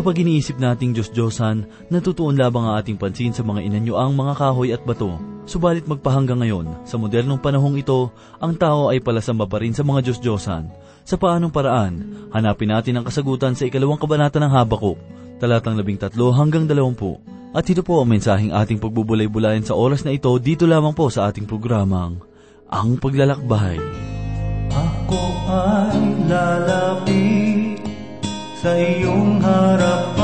Kapag iniisip nating Diyos-Diyosan, natutuon labang ang ating pansin sa mga inanyoang mga kahoy at bato. Subalit magpahanggang ngayon, sa modernong panahong ito, ang tao ay palasamba pa rin sa mga Diyos-Diyosan. Sa paanong paraan, hanapin natin ang kasagutan sa ikalawang kabanata ng Habakuk, talatang labing tatlo hanggang dalawampu. At ito po ang mensaheng ating pagbubulay-bulayan sa oras na ito dito lamang po sa ating programang, Ang Paglalakbay. Ako ay lalapit sa iyong harapan,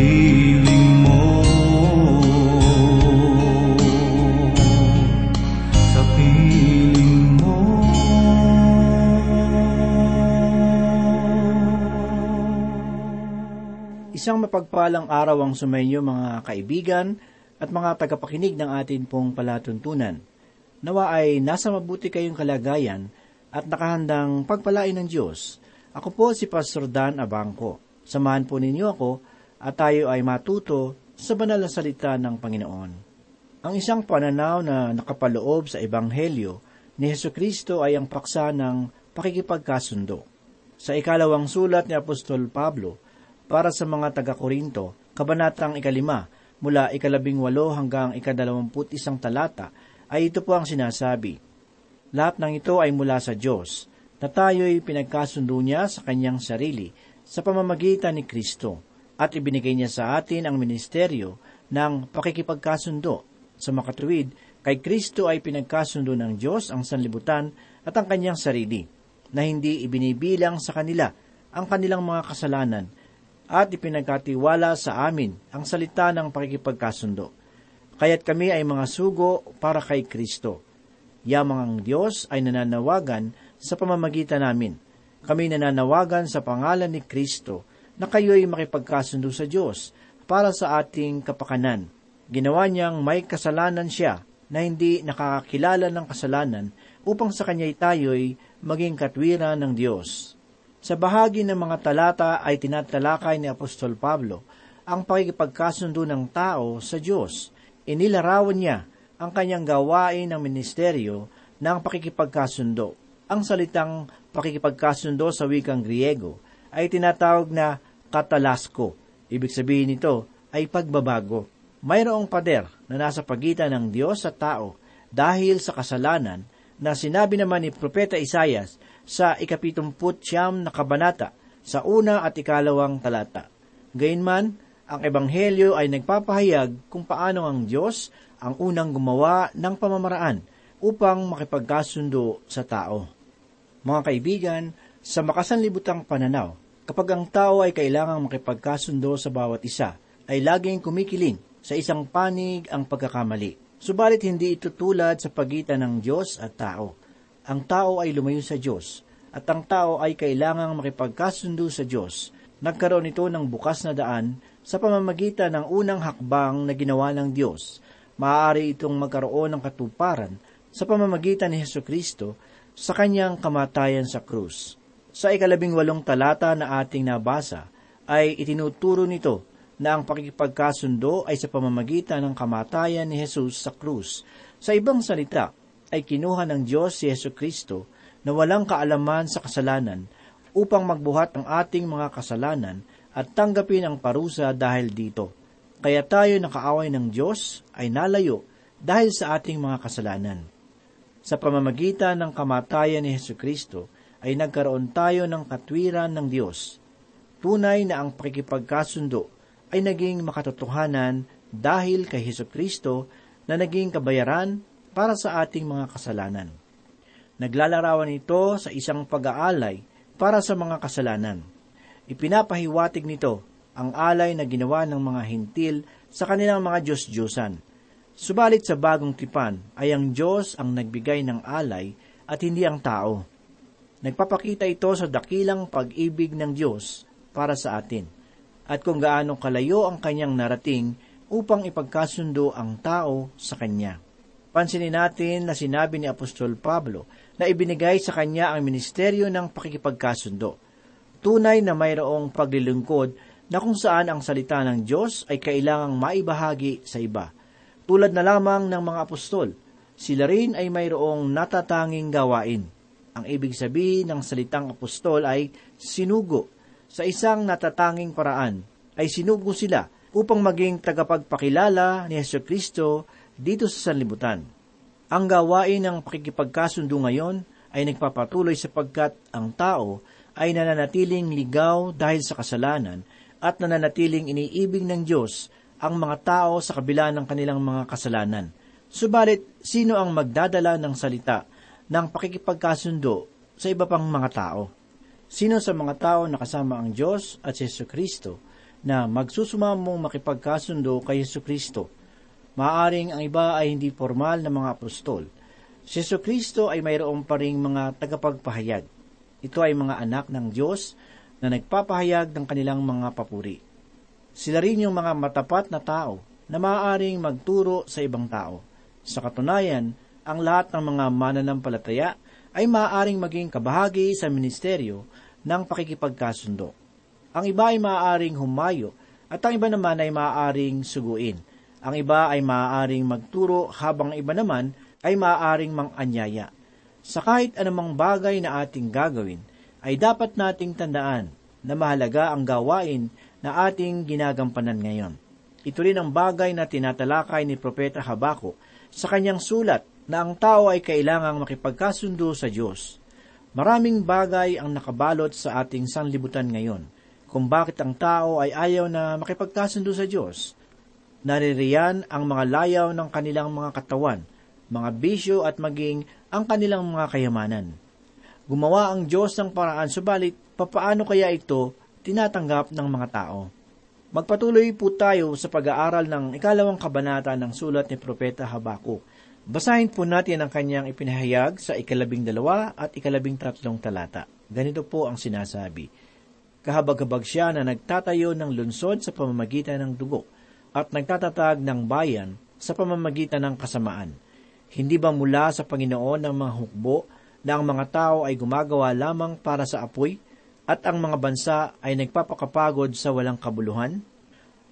piling mo. Sa piling mo. Isang mapagpalang araw ang sumainyo mga kaibigan at mga tagapakinig ng atin pong palatuntunan. Nawa ay nasa mabuti kayong kalagayan at nakahandang pagpalain ng Diyos. Ako po si Pastor Dan Abangco. Samahan po ninyo ako at tayo ay matuto sa banal na salita ng Panginoon. Ang isang pananaw na nakapaloob sa Ebanghelyo ni Heso Kristo ay ang paksa ng pakikipagkasundo. Sa ikalawang sulat ni Apostol Pablo, para sa mga taga-Korinto, kabanatang ikalima, mula ikalabing walo hanggang ikadalawamput isang talata, ay ito po ang sinasabi. Lahat ng ito ay mula sa Diyos, na tayo'y pinagkasundo niya sa kanyang sarili sa pamamagitan ni Kristo, at ibinigay niya sa atin ang ministeryo ng pakikipagkasundo. Sa makatuwid, kay Kristo ay pinagkasundo ng Diyos ang sanlibutan at ang kanyang sarili, na hindi ibinibilang sa kanila ang kanilang mga kasalanan, at ipinagkatiwala sa amin ang salita ng pakikipagkasundo. Kaya't kami ay mga sugo para kay Kristo. Yamang ang Diyos ay nananawagan sa pamamagitan namin. Kami nananawagan sa pangalan ni Kristo na kayo'y makipagkasundo sa Diyos para sa ating kapakanan. Ginawa niyang may kasalanan siya na hindi nakakakilala ng kasalanan upang sa kanya'y tayo'y maging katwiran ng Diyos. Sa bahagi ng mga talata ay tinatalakay ni Apostol Pablo ang pakikipagkasundo ng tao sa Diyos. Inilarawan niya ang kanyang gawain ng ministeryo ng pakikipagkasundo. Ang salitang pakikipagkasundo sa wikang Griego ay tinatawag na katalasko. Ibig sabihin nito ay pagbabago. Mayroong pader na nasa pagitan ng Diyos at tao dahil sa kasalanan na sinabi naman ni Propeta Isayas sa ikapitumput siyam na kabanata sa una at ikalawang talata. Gayunman, ang Ebanghelyo ay nagpapahayag kung paano ang Diyos ang unang gumawa ng pamamaraan upang makipagkasundo sa tao. Mga kaibigan, sa makasanlibutang pananaw, kapag ang tao ay kailangang makipagkasundo sa bawat isa, ay laging kumikiling sa isang panig ang pagkakamali. Subalit hindi ito tulad sa pagitan ng Diyos at tao. Ang tao ay lumayo sa Diyos, at ang tao ay kailangang makipagkasundo sa Diyos. Nagkaroon ito ng bukas na daan sa pamamagitan ng unang hakbang na ginawa ng Diyos. Maaari itong magkaroon ng katuparan sa pamamagitan ni Heso Kristo sa kanyang kamatayan sa krus. Sa ikalabing walong talata na ating nabasa, ay itinuturo nito na ang pakikipagkasundo ay sa pamamagitan ng kamatayan ni Jesus sa krus. Sa ibang salita, ay kinuha ng Diyos si Yesu Kristo na walang kaalaman sa kasalanan upang magbuhat ng ating mga kasalanan at tanggapin ang parusa dahil dito. Kaya tayo nakaaway ng Diyos ay nalayo dahil sa ating mga kasalanan. Sa pamamagitan ng kamatayan ni Heso Kristo ay nagkaroon tayo ng katwiran ng Diyos. Tunay na ang pakikipagkasundo ay naging makatotohanan dahil kay Heso Kristo na naging kabayaran para sa ating mga kasalanan. Naglalarawan ito sa isang pag-aalay para sa mga kasalanan. Ipinapahiwatig nito ang alay na ginawa ng mga hintil sa kanilang mga Diyos-Diyosan. Subalit sa bagong tipan ay ang Diyos ang nagbigay ng alay at hindi ang tao. Nagpapakita ito sa dakilang pag-ibig ng Diyos para sa atin at kung gaano kalayo ang kanyang narating upang ipagkasundo ang tao sa kanya. Pansinin natin na sinabi ni Apostol Pablo na ibinigay sa kanya ang ministeryo ng pakikipagkasundo. Tunay na mayroong paglilingkod na kung saan ang salita ng Diyos ay kailangang maibahagi sa iba. Tulad na lamang ng mga apostol, sila rin ay mayroong natatanging gawain. Ang ibig sabihin ng salitang apostol ay sinugo. Sa isang natatanging paraan ay sinugo sila upang maging tagapagpakilala ni Yesu Kristo dito sa sanlibutan. Ang gawain ng pakikipagkasundo ngayon ay nagpapatuloy sapagkat ang tao ay nananatiling ligaw dahil sa kasalanan at nananatiling iniibig ng Diyos ang mga tao sa kabila ng kanilang mga kasalanan. Subalit, sino ang magdadala ng salita ng pakikipagkasundo sa iba pang mga tao? Sino sa mga tao na kasama ang Diyos at si Yesu Kristo na magsusumamong makipagkasundo kay Yesu Kristo? Maaring ang iba ay hindi formal na mga apostol. Si Yesu Kristo ay mayroong pa ring mga tagapagpahayag. Ito ay mga anak ng Diyos na nagpapahayag ng kanilang mga papuri. Sila rin yung mga matapat na tao na maaaring magturo sa ibang tao. Sa katunayan, ang lahat ng mga mananampalataya ay maaaring maging kabahagi sa ministeryo ng pakikipagkasundo. Ang iba ay maaaring humayo at ang iba naman ay maaaring suguin. Ang iba ay maaaring magturo habang ang iba naman ay maaaring manganyaya. Sa kahit anumang bagay na ating gagawin, ay dapat nating tandaan na mahalaga ang gawain na ating ginagampanan ngayon. Ito rin ang bagay na tinatalakay ni Propeta Habako sa kanyang sulat na ang tao ay kailangang makipagkasundo sa Diyos. Maraming bagay ang nakabalot sa ating sanlibutan ngayon kung bakit ang tao ay ayaw na makipagkasundo sa Diyos. Naririyan ang mga layaw ng kanilang mga katawan, mga bisyo at maging ang kanilang mga kayamanan. Gumawa ang Diyos ng paraan, subalit papaano kaya ito tinatanggap ng mga tao? Magpatuloy po tayo sa pag-aaral ng ikalawang kabanata ng sulat ni Propeta Habakuk. Basahin po natin ang kanyang ipinahayag sa ikalabing dalawa at ikalabing tatlong talata. Ganito po ang sinasabi. Kahabag-habag siya na nagtatayo ng lunsod sa pamamagitan ng dugo at nagtatatag ng bayan sa pamamagitan ng kasamaan. Hindi ba mula sa Panginoon ang mga hukbo na ang mga tao ay gumagawa lamang para sa apoy at ang mga bansa ay nagpapakapagod sa walang kabuluhan?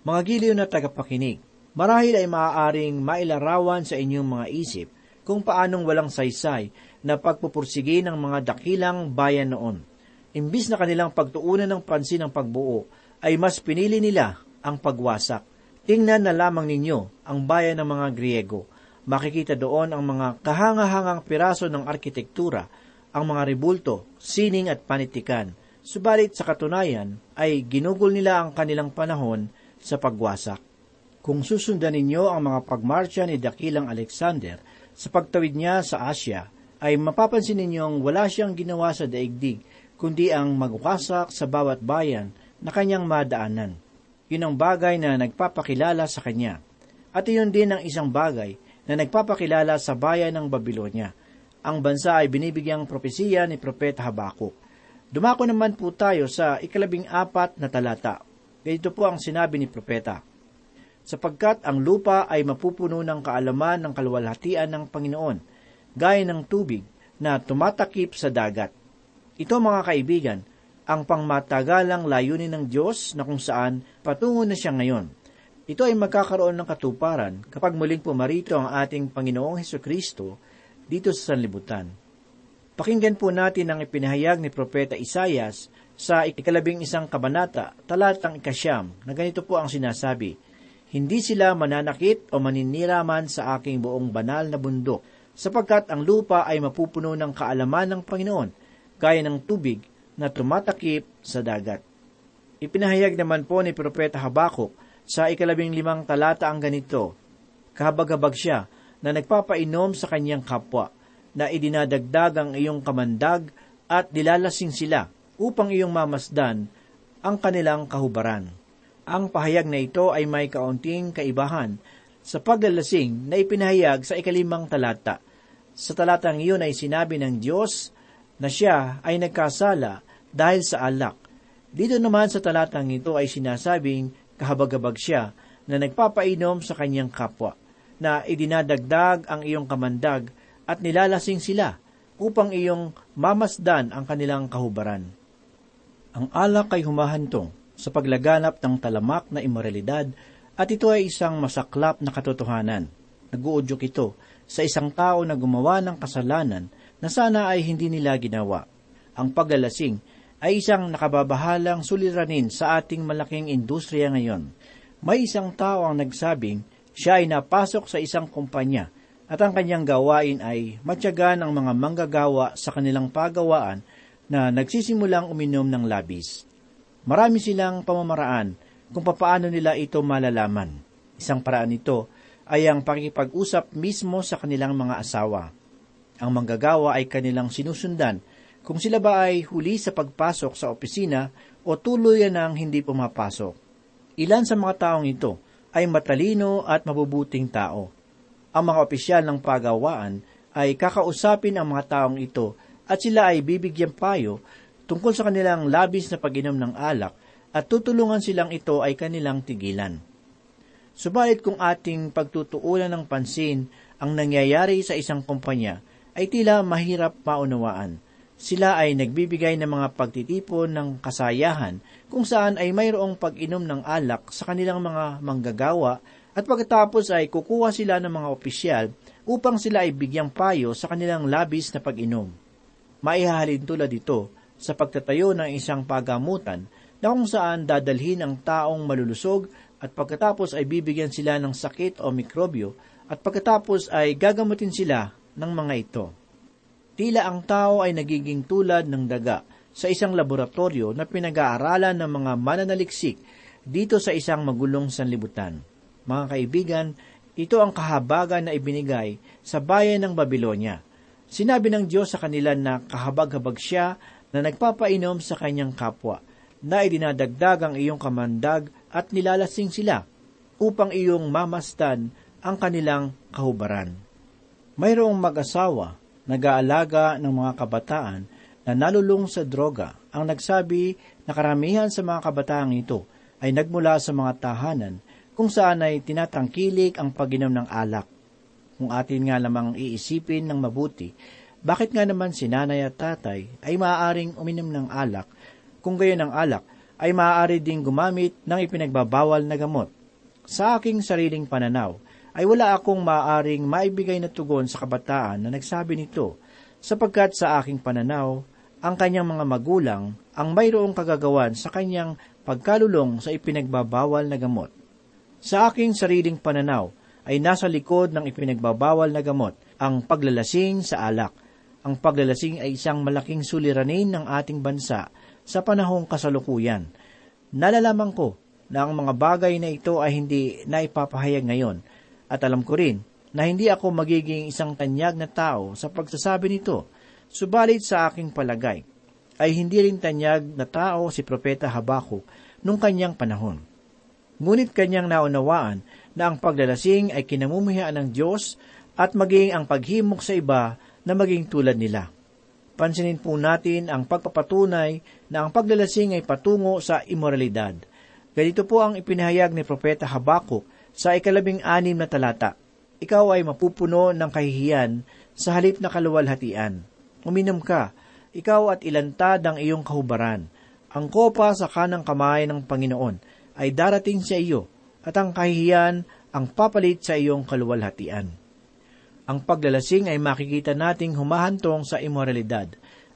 Mga giliw na tagapakinig, marahil ay maaaring mailarawan sa inyong mga isip kung paanong walang saysay na pagpupursige ng mga dakilang bayan noon. Imbis na kanilang pagtuunan ng pansin ng pagbuo, ay mas pinili nila ang pagwasak. Tingnan na lamang ninyo ang bayan ng mga Griego makikita doon ang mga kahangahangang piraso ng arkitektura, ang mga ribulto, sining at panitikan. Subalit sa katunayan ay ginugol nila ang kanilang panahon sa pagwasak. Kung susundan ninyo ang mga pagmarsya ni Dakilang Alexander sa pagtawid niya sa Asya, ay mapapansin ninyong wala siyang ginawa sa daigdig, kundi ang magwasak sa bawat bayan na kanyang madaanan. Yun ang bagay na nagpapakilala sa kanya. At iyon din ang isang bagay na nagpapakilala sa bayan ng Babylonia. Ang bansa ay binibigyang propesiya ni Propeta Habakuk. Dumako naman po tayo sa ikalabing apat na talata. Ganito po ang sinabi ni Propeta. Sapagkat ang lupa ay mapupuno ng kaalaman ng kaluwalhatian ng Panginoon, gaya ng tubig na tumatakip sa dagat. Ito mga kaibigan, ang pangmatagalang layunin ng Diyos na kung saan patungo na siya ngayon. Ito ay magkakaroon ng katuparan kapag muling pumarito ang ating Panginoong Heso Kristo dito sa sanlibutan. Pakinggan po natin ang ipinahayag ni Propeta Isayas sa ikalabing isang kabanata, talatang ikasyam, na ganito po ang sinasabi, Hindi sila mananakit o maniniraman sa aking buong banal na bundok, sapagkat ang lupa ay mapupuno ng kaalaman ng Panginoon, gaya ng tubig na tumatakip sa dagat. Ipinahayag naman po ni Propeta Habakuk sa ikalabing limang talata ang ganito, Kahabag-habag siya na nagpapainom sa kanyang kapwa, na idinadagdag ang iyong kamandag at dilalasing sila upang iyong mamasdan ang kanilang kahubaran. Ang pahayag na ito ay may kaunting kaibahan sa paglalasing na ipinahayag sa ikalimang talata. Sa talatang iyon ay sinabi ng Diyos na siya ay nagkasala dahil sa alak. Dito naman sa talatang ito ay sinasabing kahabag-habag siya na nagpapainom sa kanyang kapwa, na idinadagdag ang iyong kamandag at nilalasing sila upang iyong mamasdan ang kanilang kahubaran. Ang alak ay humahantong sa paglaganap ng talamak na imoralidad at ito ay isang masaklap na katotohanan. Naguudyok ito sa isang tao na gumawa ng kasalanan na sana ay hindi nila ginawa. Ang paglalasing ay isang nakababahalang suliranin sa ating malaking industriya ngayon. May isang tao ang nagsabing siya ay napasok sa isang kumpanya at ang kanyang gawain ay matyagan ang mga manggagawa sa kanilang pagawaan na nagsisimulang uminom ng labis. Marami silang pamamaraan kung papaano nila ito malalaman. Isang paraan nito ay ang pakipag-usap mismo sa kanilang mga asawa. Ang manggagawa ay kanilang sinusundan kung sila ba ay huli sa pagpasok sa opisina o tuluyan ng hindi pumapasok. Ilan sa mga taong ito ay matalino at mabubuting tao. Ang mga opisyal ng pagawaan ay kakausapin ang mga taong ito at sila ay bibigyan payo tungkol sa kanilang labis na pag-inom ng alak at tutulungan silang ito ay kanilang tigilan. Subalit kung ating pagtutuunan ng pansin ang nangyayari sa isang kumpanya, ay tila mahirap maunawaan sila ay nagbibigay ng mga pagtitipon ng kasayahan kung saan ay mayroong pag-inom ng alak sa kanilang mga manggagawa at pagkatapos ay kukuha sila ng mga opisyal upang sila ay bigyang payo sa kanilang labis na pag-inom. Maihahalin tulad ito sa pagtatayo ng isang pagamutan na kung saan dadalhin ang taong malulusog at pagkatapos ay bibigyan sila ng sakit o mikrobyo at pagkatapos ay gagamutin sila ng mga ito. Tila ang tao ay nagiging tulad ng daga sa isang laboratorio na pinag-aaralan ng mga mananaliksik dito sa isang magulong sanlibutan. Mga kaibigan, ito ang kahabagan na ibinigay sa bayan ng Babylonia. Sinabi ng Diyos sa kanila na kahabag-habag siya na nagpapainom sa kanyang kapwa, na idinadagdag ang iyong kamandag at nilalasing sila upang iyong mamastan ang kanilang kahubaran. Mayroong mag-asawa, nag-aalaga ng mga kabataan na nalulung sa droga ang nagsabi na karamihan sa mga kabataang ito ay nagmula sa mga tahanan kung saan ay tinatangkilik ang paginom ng alak. Kung atin nga lamang iisipin ng mabuti, bakit nga naman si nanay at tatay ay maaaring uminom ng alak kung gayon ang alak ay maaari ding gumamit ng ipinagbabawal na gamot. Sa aking sariling pananaw, ay wala akong maaaring maibigay na tugon sa kabataan na nagsabi nito, sapagkat sa aking pananaw, ang kanyang mga magulang ang mayroong kagagawan sa kanyang pagkalulong sa ipinagbabawal na gamot. Sa aking sariling pananaw, ay nasa likod ng ipinagbabawal na gamot ang paglalasing sa alak. Ang paglalasing ay isang malaking suliranin ng ating bansa sa panahong kasalukuyan. Nalalaman ko na ang mga bagay na ito ay hindi naipapahayag ngayon at alam ko rin na hindi ako magiging isang tanyag na tao sa pagsasabi nito, subalit sa aking palagay ay hindi rin tanyag na tao si Propeta Habakuk nung kanyang panahon. Ngunit kanyang naunawaan na ang paglalasing ay kinamumuhian ng Diyos at maging ang paghimok sa iba na maging tulad nila. Pansinin po natin ang pagpapatunay na ang paglalasing ay patungo sa imoralidad. Ganito po ang ipinahayag ni Propeta Habakuk sa ikalabing anim na talata. Ikaw ay mapupuno ng kahihiyan sa halip na kaluwalhatian. Uminom ka, ikaw at ilantad ang iyong kahubaran. Ang kopa sa kanang kamay ng Panginoon ay darating sa iyo, at ang kahihiyan ang papalit sa iyong kaluwalhatian. Ang paglalasing ay makikita nating humahantong sa imoralidad.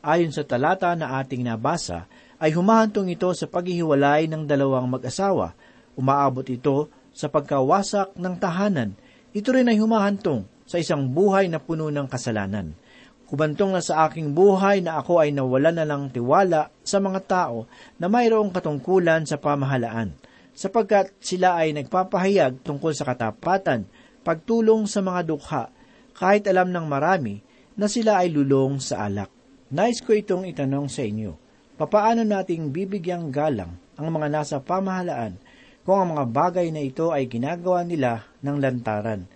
Ayon sa talata na ating nabasa, ay humahantong ito sa paghihiwalay ng dalawang mag-asawa. Umaabot ito sa pagkawasak ng tahanan. Ito rin ay humahantong sa isang buhay na puno ng kasalanan. Kubantong na sa aking buhay na ako ay nawala na lang tiwala sa mga tao na mayroong katungkulan sa pamahalaan, sapagkat sila ay nagpapahayag tungkol sa katapatan, pagtulong sa mga dukha, kahit alam ng marami na sila ay lulong sa alak. Nais ko itong itanong sa inyo, papaano nating bibigyang galang ang mga nasa pamahalaan kung ang mga bagay na ito ay ginagawa nila ng lantaran.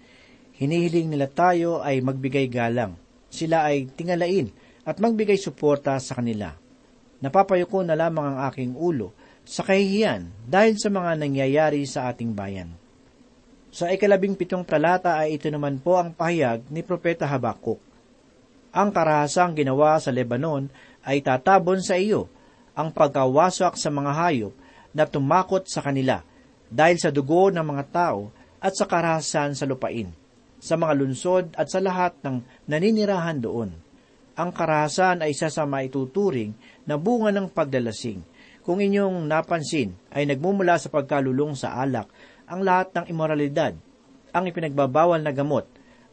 Hinihiling nila tayo ay magbigay galang. Sila ay tingalain at magbigay suporta sa kanila. Napapayuko na lamang ang aking ulo sa kahihiyan dahil sa mga nangyayari sa ating bayan. Sa ikalabing pitong talata ay ito naman po ang pahayag ni Propeta Habakuk. Ang karahasang ginawa sa Lebanon ay tatabon sa iyo ang pagkawasak sa mga hayop na tumakot sa kanila dahil sa dugo ng mga tao at sa karahasan sa lupain, sa mga lunsod at sa lahat ng naninirahan doon. Ang karahasan ay isa sa maituturing na bunga ng pagdalasing. Kung inyong napansin, ay nagmumula sa pagkalulong sa alak ang lahat ng imoralidad, ang ipinagbabawal na gamot,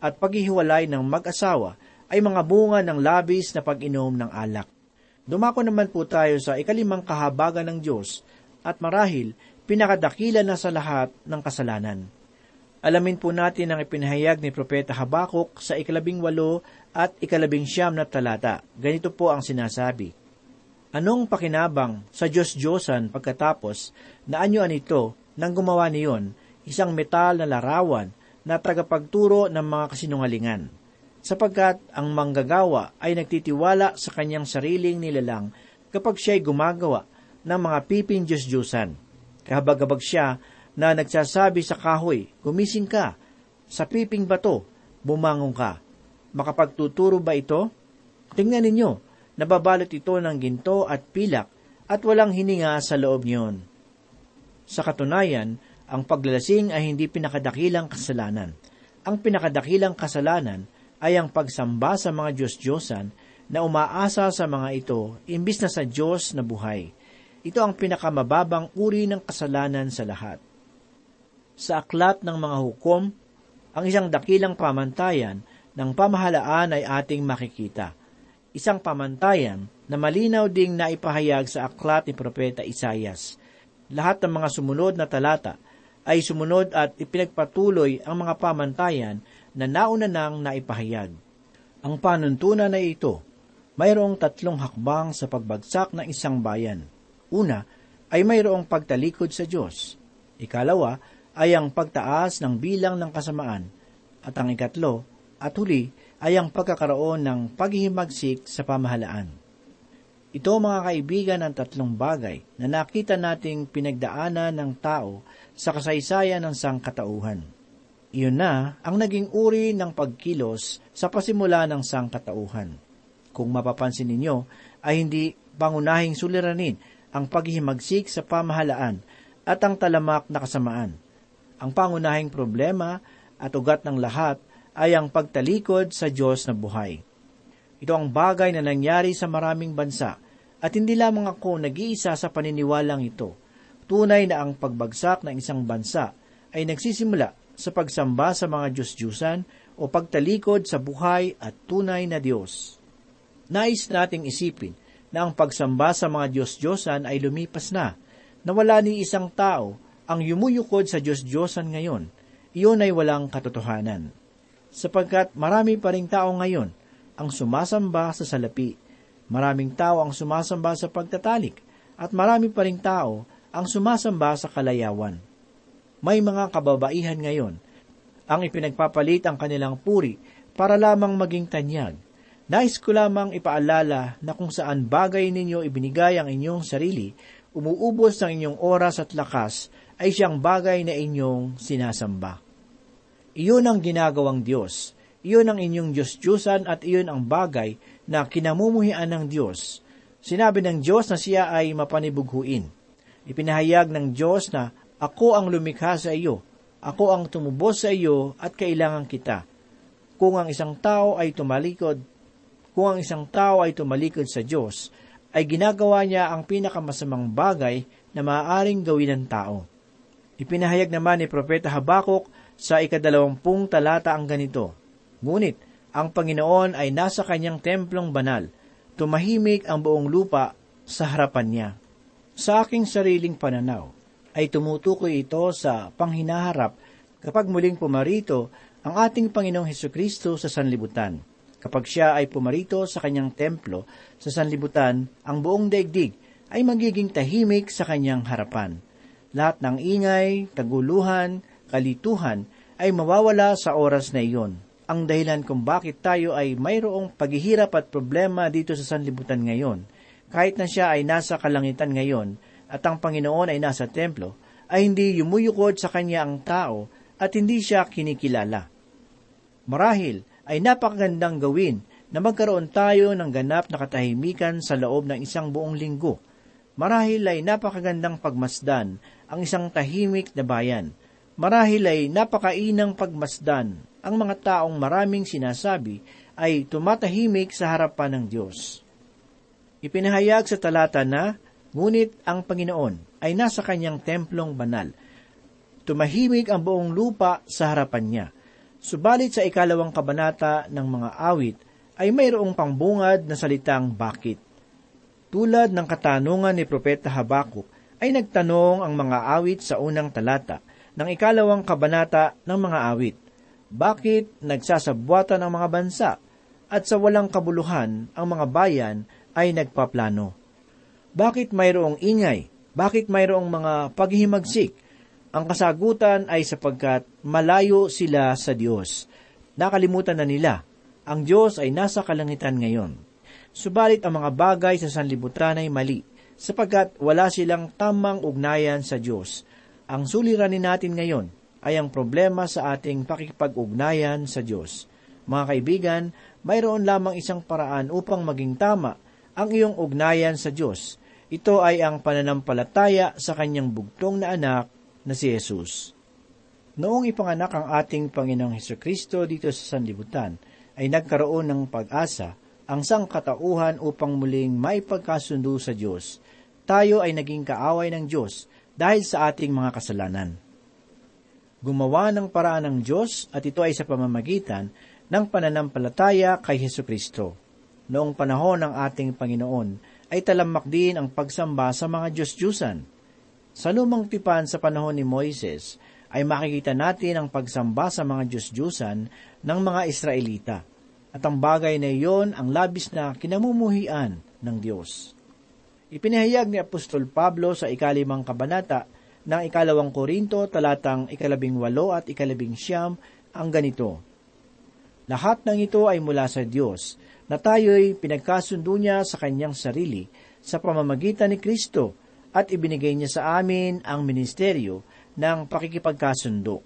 at paghihiwalay ng mag-asawa ay mga bunga ng labis na pag-inom ng alak. Dumako naman po tayo sa ikalimang kahabagan ng Diyos at marahil pinakadakila na sa lahat ng kasalanan. Alamin po natin ang ipinahayag ni Propeta Habakuk sa ikalabing walo at ikalabing siyam na talata. Ganito po ang sinasabi. Anong pakinabang sa Diyos-Diyosan pagkatapos na anyuan ito nang gumawa niyon isang metal na larawan na tagapagturo ng mga kasinungalingan, sapagkat ang manggagawa ay nagtitiwala sa kanyang sariling nilalang kapag siya'y gumagawa ng mga piping Diyos-Diyosan. Kahabag-habag siya na nagsasabi sa kahoy, gumising ka, sa piping bato, bumangon ka. Makapagtuturo ba ito? Tingnan ninyo, nababalot ito ng ginto at pilak at walang hininga sa loob niyon. Sa katunayan, ang paglalasing ay hindi pinakadakilang kasalanan. Ang pinakadakilang kasalanan ay ang pagsamba sa mga Diyos-Diyosan na umaasa sa mga ito imbis na sa Diyos na buhay. Ito ang pinakamababang uri ng kasalanan sa lahat. Sa aklat ng mga hukom, ang isang dakilang pamantayan ng pamahalaan ay ating makikita. Isang pamantayan na malinaw ding naipahayag sa aklat ni Propeta Isayas – lahat ng mga sumunod na talata ay sumunod at ipinagpatuloy ang mga pamantayan na nauna nang naipahayag. Ang panuntunan na ito, mayroong tatlong hakbang sa pagbagsak ng isang bayan. Una, ay mayroong pagtalikod sa Diyos. Ikalawa, ay ang pagtaas ng bilang ng kasamaan. At ang ikatlo, at huli, ay ang pagkakaroon ng paghihimagsik sa pamahalaan. Ito mga kaibigan ang tatlong bagay na nakita nating pinagdaanan ng tao sa kasaysayan ng sangkatauhan. Iyon na ang naging uri ng pagkilos sa pasimula ng sangkatauhan. Kung mapapansin ninyo, ay hindi pangunahing suliranin ang paghihimagsik sa pamahalaan at ang talamak na kasamaan. Ang pangunahing problema at ugat ng lahat ay ang pagtalikod sa Diyos na buhay. Ito ang bagay na nangyari sa maraming bansa at hindi lamang ako nag-iisa sa paniniwalang ito. Tunay na ang pagbagsak ng isang bansa ay nagsisimula sa pagsamba sa mga Diyos-Diyusan o pagtalikod sa buhay at tunay na Diyos. Nais nating isipin na ang pagsamba sa mga Diyos-Diyosan ay lumipas na, na wala ni isang tao ang yumuyukod sa Diyos-Diyosan ngayon. Iyon ay walang katotohanan. Sapagkat marami pa ring tao ngayon ang sumasamba sa salapi Maraming tao ang sumasamba sa pagtatalik at marami pa ring tao ang sumasamba sa kalayawan. May mga kababaihan ngayon ang ipinagpapalit ang kanilang puri para lamang maging tanyag. Nais ko lamang ipaalala na kung saan bagay ninyo ibinigay ang inyong sarili, umuubos ng inyong oras at lakas, ay siyang bagay na inyong sinasamba. Iyon ang ginagawang Diyos. Iyon ang inyong Diyos-Diyusan at iyon ang bagay na kinamumuhian ng Diyos. Sinabi ng Diyos na siya ay mapanibughuin. Ipinahayag ng Diyos na ako ang lumikha sa iyo, ako ang tumubos sa iyo at kailangan kita. Kung ang isang tao ay tumalikod, kung ang isang tao ay tumalikod sa Diyos, ay ginagawa niya ang pinakamasamang bagay na maaaring gawin ng tao. Ipinahayag naman ni Propeta Habakuk sa ikadalawampung talata ang ganito, Ngunit, ang Panginoon ay nasa kanyang templong banal. Tumahimik ang buong lupa sa harapan niya. Sa aking sariling pananaw, ay tumutukoy ito sa panghinaharap kapag muling pumarito ang ating Panginoong Heso Kristo sa sanlibutan. Kapag siya ay pumarito sa kanyang templo sa sanlibutan, ang buong daigdig ay magiging tahimik sa kanyang harapan. Lahat ng ingay, taguluhan, kalituhan ay mawawala sa oras na iyon ang dahilan kung bakit tayo ay mayroong paghihirap at problema dito sa sanlibutan ngayon. Kahit na siya ay nasa kalangitan ngayon at ang Panginoon ay nasa templo, ay hindi yumuyukod sa kanya ang tao at hindi siya kinikilala. Marahil ay napakagandang gawin na magkaroon tayo ng ganap na katahimikan sa loob ng isang buong linggo. Marahil ay napakagandang pagmasdan ang isang tahimik na bayan. Marahil ay napakainang pagmasdan ang mga taong maraming sinasabi ay tumatahimik sa harapan ng Diyos. Ipinahayag sa talata na, ngunit ang Panginoon ay nasa kanyang templong banal. Tumahimik ang buong lupa sa harapan niya. Subalit sa ikalawang kabanata ng mga awit ay mayroong pangbungad na salitang bakit. Tulad ng katanungan ni Propeta Habakuk, ay nagtanong ang mga awit sa unang talata ng ikalawang kabanata ng mga awit. Bakit nagsasabwatan ang mga bansa at sa walang kabuluhan ang mga bayan ay nagpaplano? Bakit mayroong ingay? Bakit mayroong mga paghihimagsik? Ang kasagutan ay sapagkat malayo sila sa Diyos. Nakalimutan na nila, ang Diyos ay nasa kalangitan ngayon. Subalit ang mga bagay sa sanlibutan ay mali, sapagkat wala silang tamang ugnayan sa Diyos. Ang suliranin natin ngayon ay ang problema sa ating pakikipag-ugnayan sa Diyos. Mga kaibigan, mayroon lamang isang paraan upang maging tama ang iyong ugnayan sa Diyos. Ito ay ang pananampalataya sa kanyang bugtong na anak na si Jesus. Noong ipanganak ang ating Panginoong Heso Kristo dito sa sanlibutan, ay nagkaroon ng pag-asa ang sangkatauhan upang muling maipagkasundo sa Diyos. Tayo ay naging kaaway ng Diyos dahil sa ating mga kasalanan gumawa ng paraan ng Diyos at ito ay sa pamamagitan ng pananampalataya kay Heso Kristo. Noong panahon ng ating Panginoon ay talamak din ang pagsamba sa mga Diyos-Diyusan. Sa lumang tipan sa panahon ni Moises ay makikita natin ang pagsamba sa mga Diyos-Diyusan ng mga Israelita. At ang bagay na iyon ang labis na kinamumuhian ng Diyos. Ipinahayag ni Apostol Pablo sa ikalimang kabanata ng ikalawang Korinto talatang ikalabing walo at ikalabing siyam ang ganito. Lahat ng ito ay mula sa Diyos, na tayo'y pinagkasundo niya sa kanyang sarili sa pamamagitan ni Kristo at ibinigay niya sa amin ang ministeryo ng pakikipagkasundo.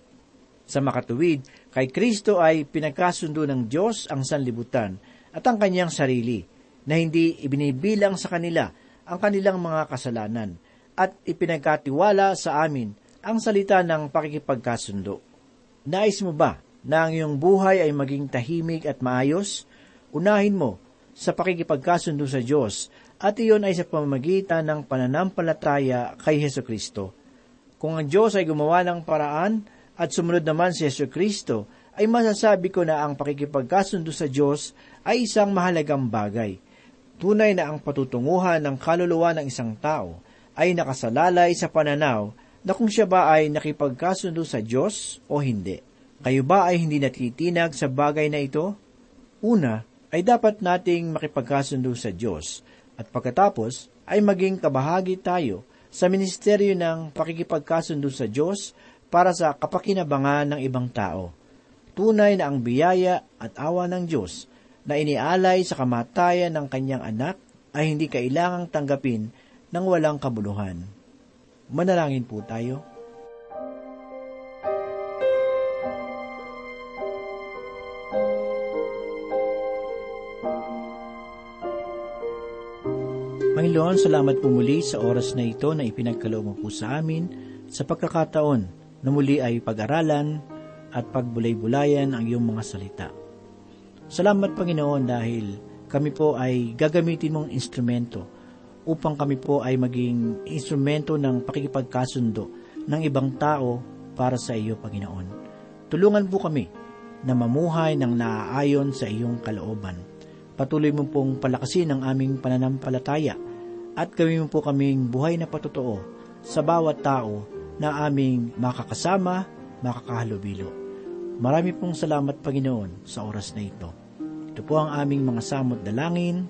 Sa makatuwid, kay Kristo ay pinagkasundo ng Diyos ang sanlibutan at ang kanyang sarili, na hindi ibinibilang sa kanila ang kanilang mga kasalanan at ipinagkatiwala sa amin ang salita ng pakikipagkasundo. Nais mo ba na ang iyong buhay ay maging tahimik at maayos? Unahin mo sa pakikipagkasundo sa Diyos at iyon ay sa pamamagitan ng pananampalataya kay Heso Kristo. Kung ang Diyos ay gumawa ng paraan at sumunod naman si Heso Kristo, ay masasabi ko na ang pakikipagkasundo sa Diyos ay isang mahalagang bagay. Tunay na ang patutunguhan ng kaluluwa ng isang tao ay nakasalalay sa pananaw na kung siya ba ay nakipagkasundo sa Diyos o hindi. Kayo ba ay hindi natitinag sa bagay na ito? Una, ay dapat nating makipagkasundo sa Diyos at pagkatapos ay maging kabahagi tayo sa ministeryo ng pakikipagkasundo sa Diyos para sa kapakinabangan ng ibang tao tunay na ang biyaya at awa ng Diyos na inialay sa kamatayan ng kanyang anak ay hindi kailangang tanggapin ng walang kabuluhan. Manalangin po tayo. Panginoon, salamat po muli sa oras na ito na ipinagkaloob mo po sa amin sa pagkakataon na muli ay pag-aralan at pagbulay-bulayan ang iyong mga salita. Salamat Panginoon dahil kami po ay gagamitin mong instrumento upang kami po ay maging instrumento ng pakikipagkasundo ng ibang tao para sa iyo, Panginoon. Tulungan po kami na mamuhay ng naaayon sa iyong kalooban. Patuloy mo pong palakasin ang aming pananampalataya at gawin mo po kaming buhay na patotoo sa bawat tao na aming makakasama makakahalubilo. Marami pong salamat, Panginoon, sa oras na ito. Ito po ang aming mga samot dalangin